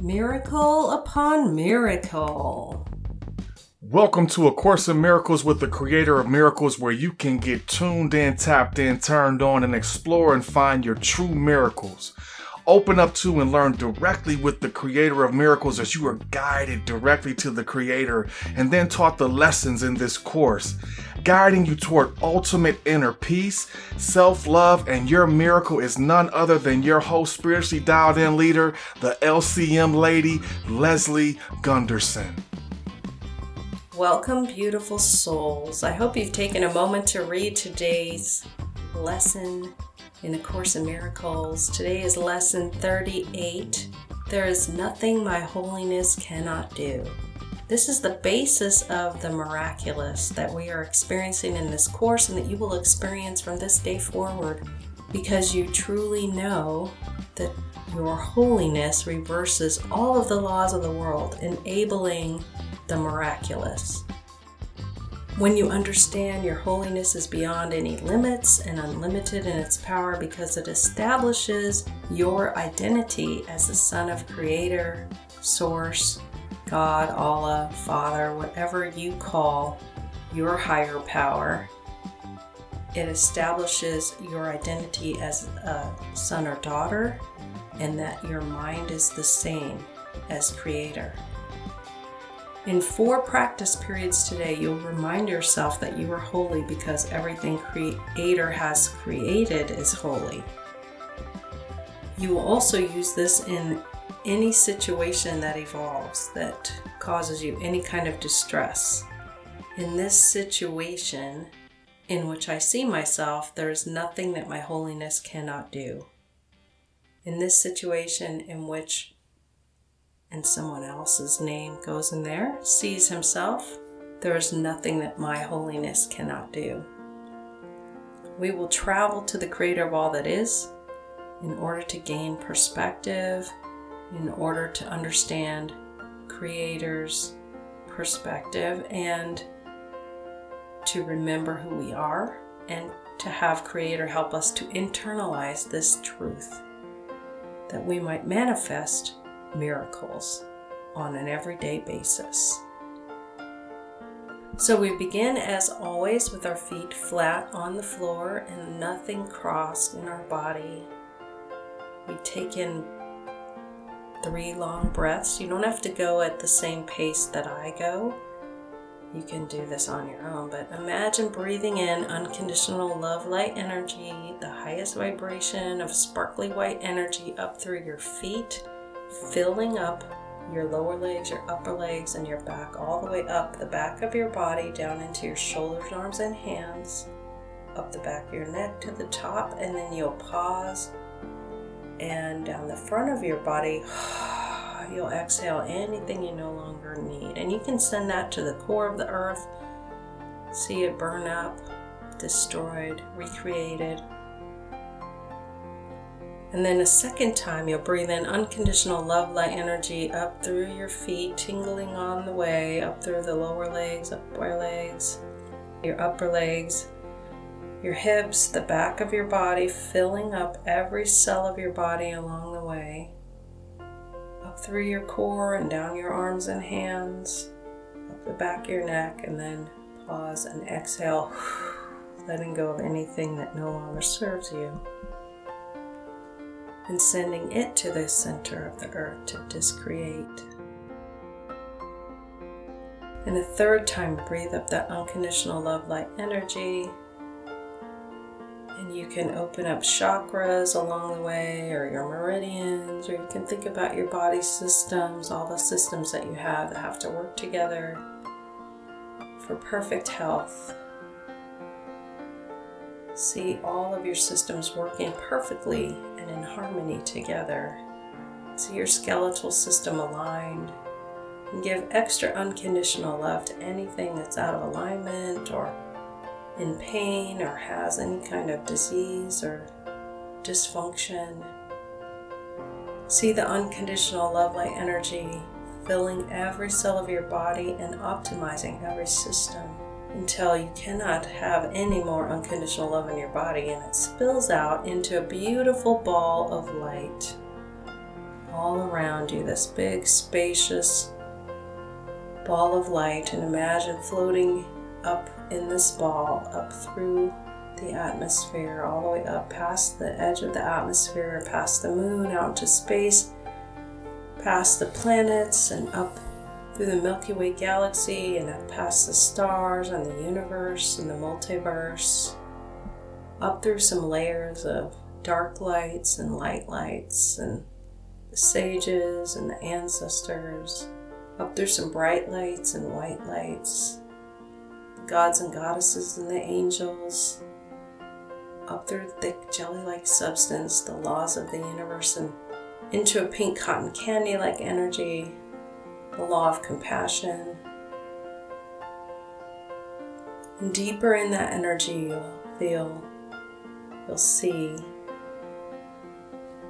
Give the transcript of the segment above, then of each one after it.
Miracle upon miracle. Welcome to A Course in Miracles with the Creator of Miracles, where you can get tuned in, tapped in, turned on, and explore and find your true miracles. Open up to and learn directly with the Creator of Miracles as you are guided directly to the Creator and then taught the lessons in this course, guiding you toward ultimate inner peace, self love, and your miracle is none other than your host, spiritually dialed in leader, the LCM lady, Leslie Gunterson. Welcome, beautiful souls. I hope you've taken a moment to read today's lesson in A Course in Miracles. Today is lesson 38. There is nothing my holiness cannot do. This is the basis of the miraculous that we are experiencing in this course and that you will experience from this day forward because you truly know that your holiness reverses all of the laws of the world, enabling the miraculous. When you understand your holiness is beyond any limits and unlimited in its power because it establishes your identity as the Son of Creator, Source, God, Allah, Father, whatever you call your higher power, it establishes your identity as a son or daughter and that your mind is the same as Creator. In four practice periods today, you'll remind yourself that you are holy because everything Creator has created is holy. You will also use this in any situation that evolves that causes you any kind of distress. In this situation in which I see myself, there is nothing that my holiness cannot do. In this situation in which and someone else's name goes in there, sees himself, there is nothing that my holiness cannot do. We will travel to the creator of all that is in order to gain perspective, in order to understand creator's perspective and to remember who we are and to have creator help us to internalize this truth that we might manifest miracles on an everyday basis. So we begin as always with our feet flat on the floor and nothing crossed in our body. We take in three long breaths. You don't have to go at the same pace that I go. You can do this on your own, but imagine breathing in unconditional love light energy, the highest vibration of sparkly white energy up through your feet filling up your lower legs, your upper legs, and your back, all the way up the back of your body, down into your shoulders, arms, and hands, up the back of your neck to the top, and then you'll pause. And down the front of your body, you'll exhale anything you no longer need. And you can send that to the core of the earth, see it burn up, destroyed, recreated, and then a second time, you'll breathe in unconditional love light energy up through your feet, tingling on the way, up through the lower legs, upper legs, your upper legs, your hips, the back of your body, filling up every cell of your body along the way, up through your core and down your arms and hands, up the back of your neck, and then pause and exhale, letting go of anything that no longer serves you and sending it to the center of the earth to discreate. And the third time, breathe up that unconditional love light energy. You can open up chakras along the way, or your meridians, or you can think about your body systems, all the systems that you have that have to work together for perfect health. See all of your systems working perfectly and in harmony together. See your skeletal system aligned. And give extra unconditional love to anything that's out of alignment or in pain or has any kind of disease or dysfunction. See the unconditional love light energy filling every cell of your body and optimizing every system until you cannot have any more unconditional love in your body and it spills out into a beautiful ball of light. all around you, this big, spacious ball of light, and imagine floating up in this ball, up through the atmosphere, all the way up past the edge of the atmosphere, past the moon, out to space, past the planets, and up through the Milky Way galaxy, and up past the stars and the universe and the multiverse, up through some layers of dark lights and light lights, and the sages and the ancestors, up through some bright lights and white lights gods and goddesses and the angels, up through thick jelly like substance, the laws of the universe, and into a pink cotton candy like energy, the law of compassion. And deeper in that energy, you'll feel, you'll see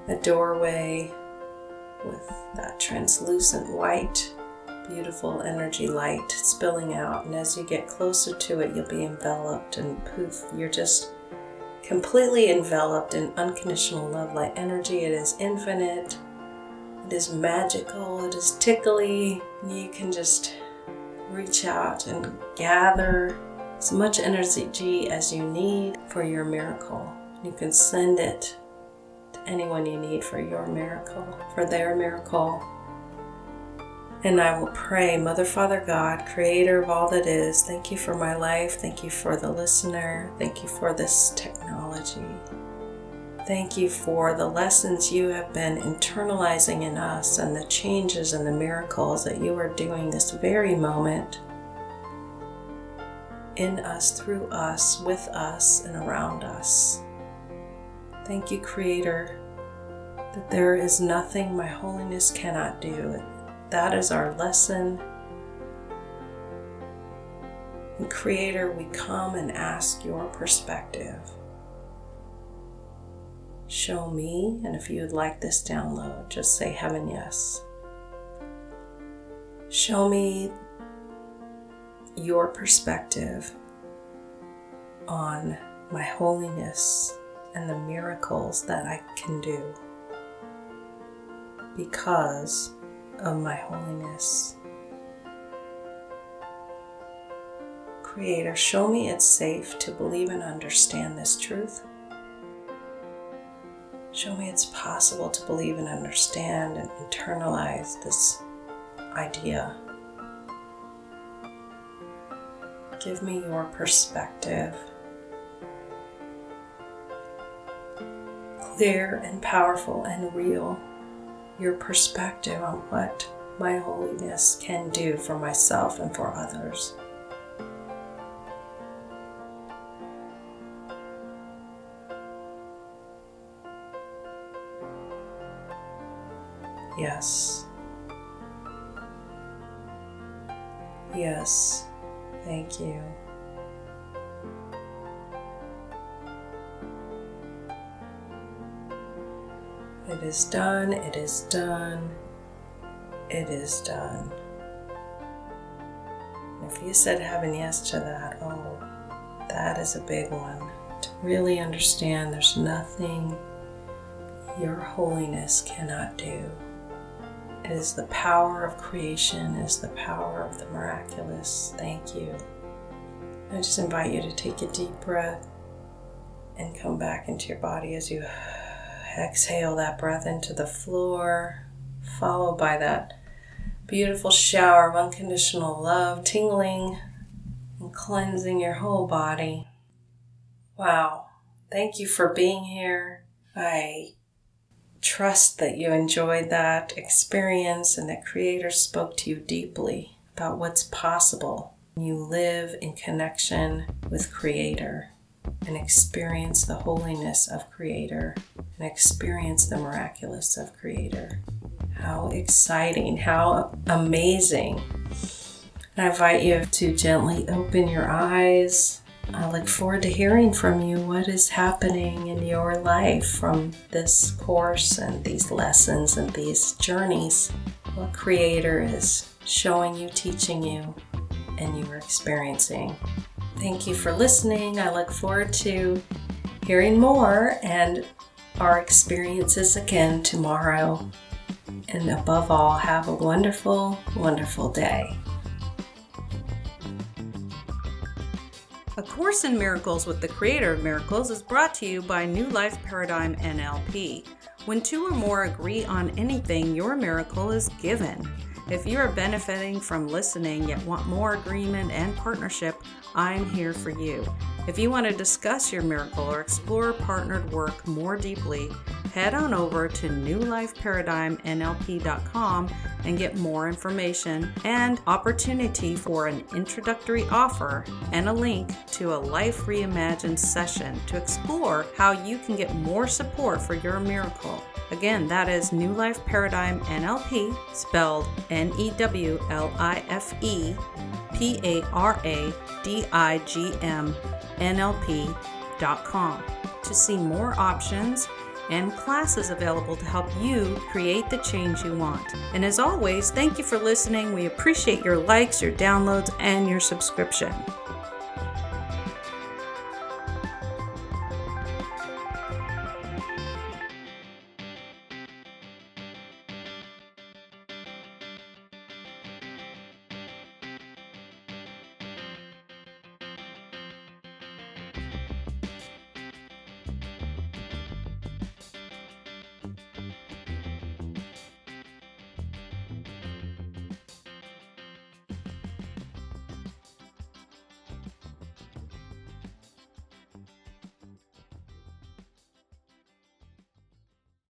a doorway with that translucent white beautiful energy light spilling out. And as you get closer to it, you'll be enveloped, and poof, you're just completely enveloped in unconditional love light energy. It is infinite, it is magical, it is tickly. You can just reach out and gather as much energy as you need for your miracle. You can send it to anyone you need for your miracle, for their miracle and I will pray, Mother, Father, God, creator of all that is, thank you for my life. Thank you for the listener. Thank you for this technology. Thank you for the lessons you have been internalizing in us and the changes and the miracles that you are doing this very moment in us, through us, with us, and around us. Thank you, Creator, that there is nothing my holiness cannot do that is our lesson. And Creator, we come and ask your perspective. Show me, and if you would like this download, just say heaven yes. Show me your perspective on my holiness and the miracles that I can do because of my holiness. Creator, show me it's safe to believe and understand this truth. Show me it's possible to believe and understand and internalize this idea. Give me your perspective. Clear and powerful and real your perspective on what my holiness can do for myself and for others. Yes. Yes. Thank you. It is done, it is done, it is done. If you said heaven yes to that, oh, that is a big one. To really understand there's nothing your holiness cannot do. It is the power of creation, it is the power of the miraculous. Thank you. I just invite you to take a deep breath and come back into your body as you Exhale that breath into the floor, followed by that beautiful shower of unconditional love, tingling and cleansing your whole body. Wow. Thank you for being here. I trust that you enjoyed that experience and that Creator spoke to you deeply about what's possible you live in connection with Creator and experience the holiness of Creator and experience the miraculous of Creator. How exciting, how amazing. I invite you to gently open your eyes. I look forward to hearing from you what is happening in your life from this course and these lessons and these journeys. What Creator is showing you, teaching you, and you are experiencing. Thank you for listening. I look forward to hearing more and our experiences again tomorrow. And above all, have a wonderful, wonderful day. A Course in Miracles with the Creator of Miracles is brought to you by New Life Paradigm NLP. When two or more agree on anything, your miracle is given. If you are benefiting from listening yet want more agreement and partnership, I'm here for you. If you want to discuss your miracle or explore partnered work more deeply, head on over to newlifeparadigmnlp.com and get more information and opportunity for an introductory offer and a link to a Life Reimagined session to explore how you can get more support for your miracle. Again, that is New Life Paradigm NLP, spelled N E W L I F E P A R A D I G M NLP.com to see more options and classes available to help you create the change you want. And as always, thank you for listening. We appreciate your likes, your downloads, and your subscription.